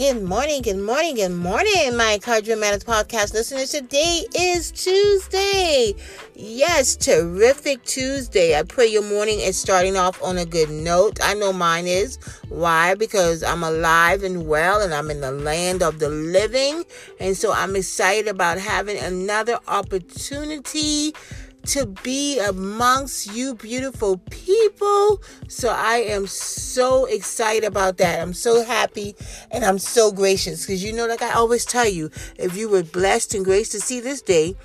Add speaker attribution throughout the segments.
Speaker 1: Good morning, good morning, good morning, my Encouragement Matters podcast listeners. Today is Tuesday. Yes, terrific Tuesday. I pray your morning is starting off on a good note. I know mine is. Why? Because I'm alive and well and I'm in the land of the living. And so I'm excited about having another opportunity to be amongst you beautiful people. So I am so excited about that. I'm so happy and I'm so gracious because you know, like I always tell you, if you were blessed and graced to see this day,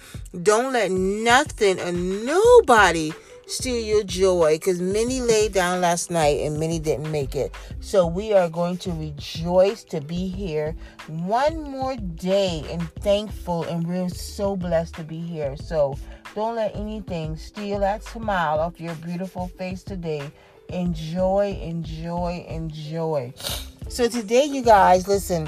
Speaker 1: don't let nothing or nobody steal your joy because many laid down last night and many didn't make it. So we are going to rejoice to be here one more day and thankful and we're so blessed to be here. So don't let anything steal that smile off your beautiful face today. Enjoy, enjoy, enjoy. So today, you guys, listen.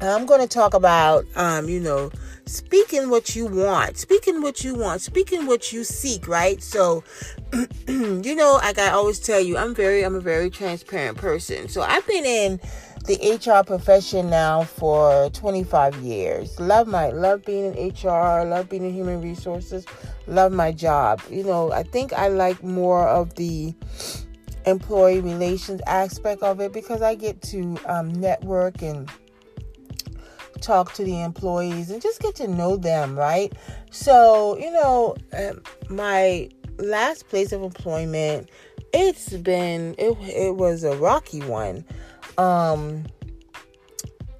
Speaker 1: I'm going to talk about, um, you know, speaking what you want, speaking what you want, speaking what you seek, right? So, you know, like I always tell you, I'm very, I'm a very transparent person. So I've been in the HR profession now for 25 years. Love my love being in HR, love being in human resources, love my job. You know, I think I like more of the employee relations aspect of it because I get to um, network and talk to the employees and just get to know them, right? So, you know, um, my last place of employment, it's been it, it was a rocky one um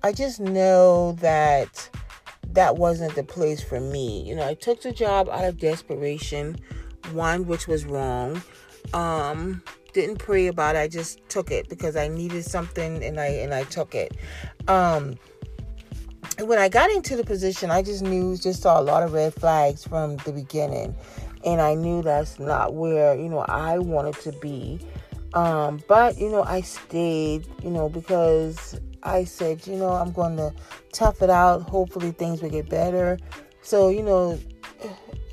Speaker 1: I just know that that wasn't the place for me. You know, I took the job out of desperation, one which was wrong. Um didn't pray about it. I just took it because I needed something and I and I took it. Um when I got into the position, I just knew just saw a lot of red flags from the beginning. And I knew that's not where, you know, I wanted to be. Um, but you know, I stayed, you know, because I said, you know, I'm going to tough it out. Hopefully, things will get better. So, you know,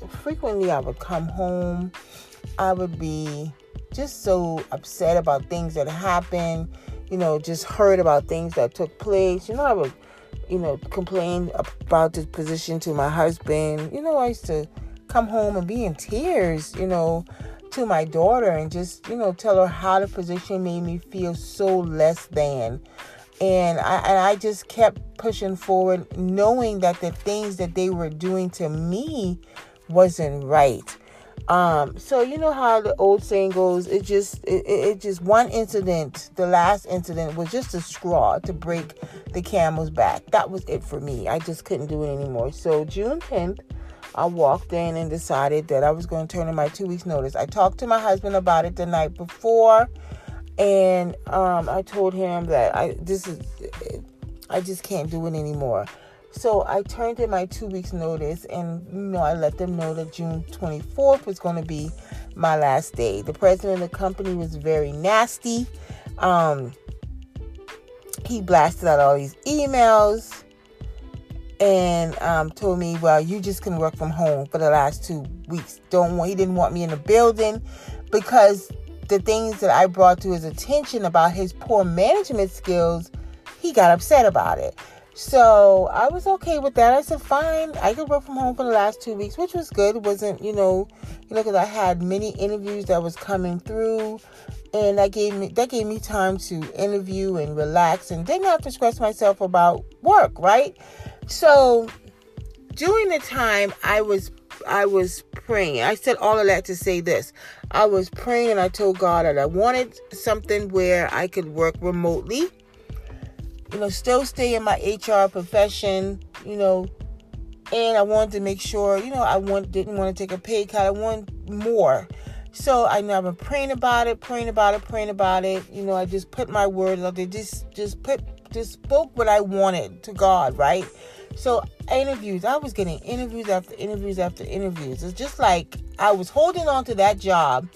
Speaker 1: frequently I would come home. I would be just so upset about things that happened. You know, just heard about things that took place. You know, I would, you know, complain about this position to my husband. You know, I used to come home and be in tears. You know to my daughter and just, you know, tell her how the position made me feel so less than. And I, and I just kept pushing forward, knowing that the things that they were doing to me wasn't right. Um, so you know how the old saying goes, it just it, it just one incident, the last incident was just a straw to break the camel's back. That was it for me. I just couldn't do it anymore. So June 10th, I walked in and decided that I was going to turn in my two weeks notice. I talked to my husband about it the night before, and um, I told him that I this is I just can't do it anymore. So I turned in my two weeks notice, and you know I let them know that June 24th was going to be my last day. The president of the company was very nasty. Um, he blasted out all these emails and um, told me, "Well, you just can work from home for the last two weeks. Don't want." He didn't want me in the building because the things that I brought to his attention about his poor management skills, he got upset about it. So I was okay with that. I said, "Fine, I could work from home for the last two weeks," which was good. It wasn't, you know, you know, because I had many interviews that was coming through, and that gave me that gave me time to interview and relax, and didn't have to stress myself about work, right? So during the time I was I was praying. I said all of that to say this. I was praying and I told God that I wanted something where I could work remotely. You know, still stay in my HR profession, you know, and I wanted to make sure, you know, I want didn't want to take a pay cut. I want more. So I know I've been praying about it, praying about it, praying about it. You know, I just put my word out there, just just put just spoke what I wanted to God, right? So interviews, I was getting interviews after interviews after interviews. It's just like I was holding on to that job,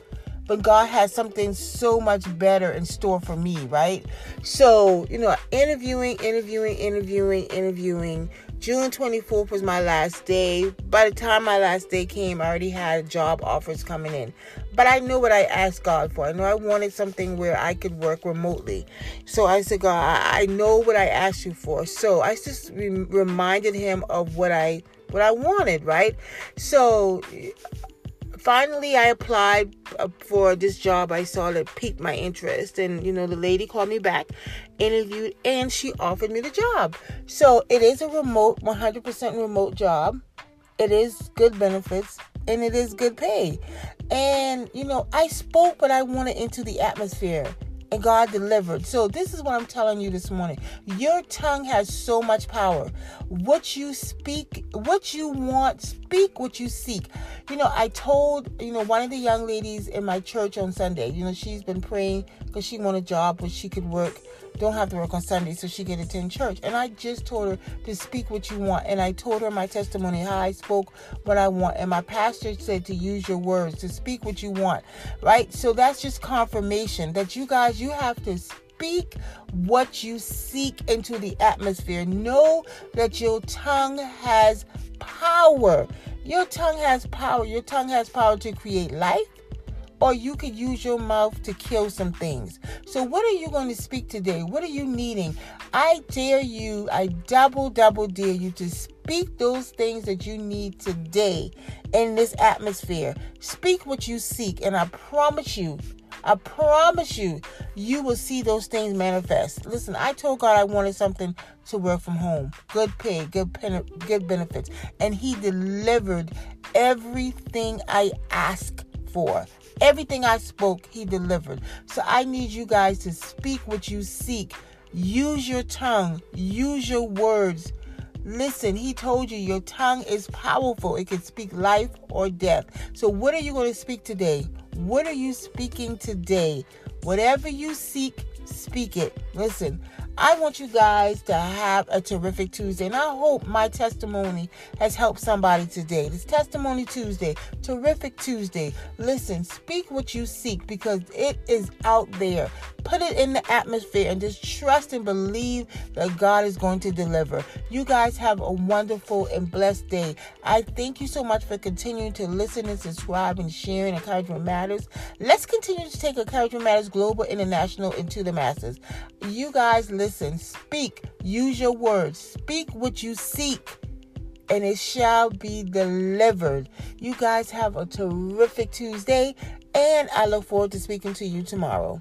Speaker 1: but God had something so much better in store for me, right? So, you know, interviewing, interviewing, interviewing, interviewing. June 24th was my last day. By the time my last day came, I already had job offers coming in. but I knew what I asked God for. I know I wanted something where I could work remotely. So I said, God, I, I know what I asked you for. So I just re- reminded him of what I what I wanted, right? So finally, I applied uh, for this job I saw that piqued my interest. And, you know, the lady called me back, interviewed, and she offered me the job. So it is a remote, 100% remote job. It is good benefits and it is good pay. And, you know, I spoke what I wanted into the atmosphere and God delivered. So, this is what I'm telling you this morning. Your tongue has so much power. What you speak, what you want, speak what you seek. You know, I told, you know, one of the young ladies in my church on Sunday, you know, she's been praying because she want a job where she could work don't have to work on Sunday so she could attend church. And I just told her to speak what you want. And I told her my testimony, how I spoke what I want. And my pastor said to use your words, to speak what you want. Right? So that's just confirmation that you guys, you have to speak what you seek into the atmosphere. Know that your tongue has power. Your tongue has power. Your tongue has power to create life or you could use your mouth to kill some things. So, what are you going to speak today? What are you needing? I dare you, I double, double dare you to speak those things that you need today in this atmosphere. Speak what you seek, and I promise you, I promise you, you will see those things manifest. Listen, I told God I wanted something to work from home, good pay, good pen, good benefits, and He delivered everything I asked for. Everything I spoke, he delivered. So I need you guys to speak what you seek. Use your tongue, use your words. Listen, he told you your tongue is powerful. It can speak life or death. So, what are you going to speak today? What are you speaking today? Whatever you seek, speak it. Listen, I want you guys to have a terrific Tuesday. And I hope my testimony has helped somebody today. This Testimony Tuesday, terrific Tuesday. Listen, speak what you seek because it is out there. Put it in the atmosphere and just trust and believe that God is going to deliver. You guys have a wonderful and blessed day. I thank you so much for continuing to listen and subscribe and sharing Encouragement Matters. Let's continue to take Encouragement Matters global, international, into the masses. You guys listen Listen, speak, use your words, speak what you seek, and it shall be delivered. You guys have a terrific Tuesday, and I look forward to speaking to you tomorrow.